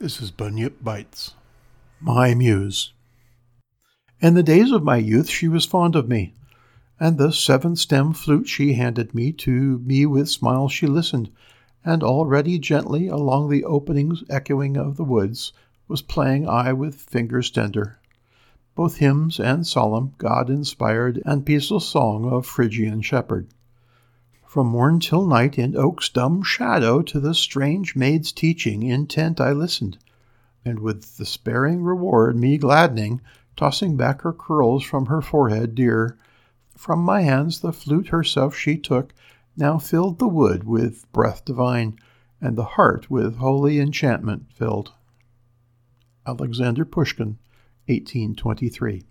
This is Bunyip Bites. My Muse. In the days of my youth, she was fond of me, and the seven stem flute she handed me, to me with smiles she listened, and already gently along the openings echoing of the woods was playing I with fingers tender, both hymns and solemn, God inspired and peaceful song of Phrygian shepherd. From morn till night in oak's dumb shadow to the strange maid's teaching intent I listened, and with the sparing reward me gladdening, tossing back her curls from her forehead dear, from my hands the flute herself she took, now filled the wood with breath divine, and the heart with holy enchantment filled. Alexander Pushkin, 1823.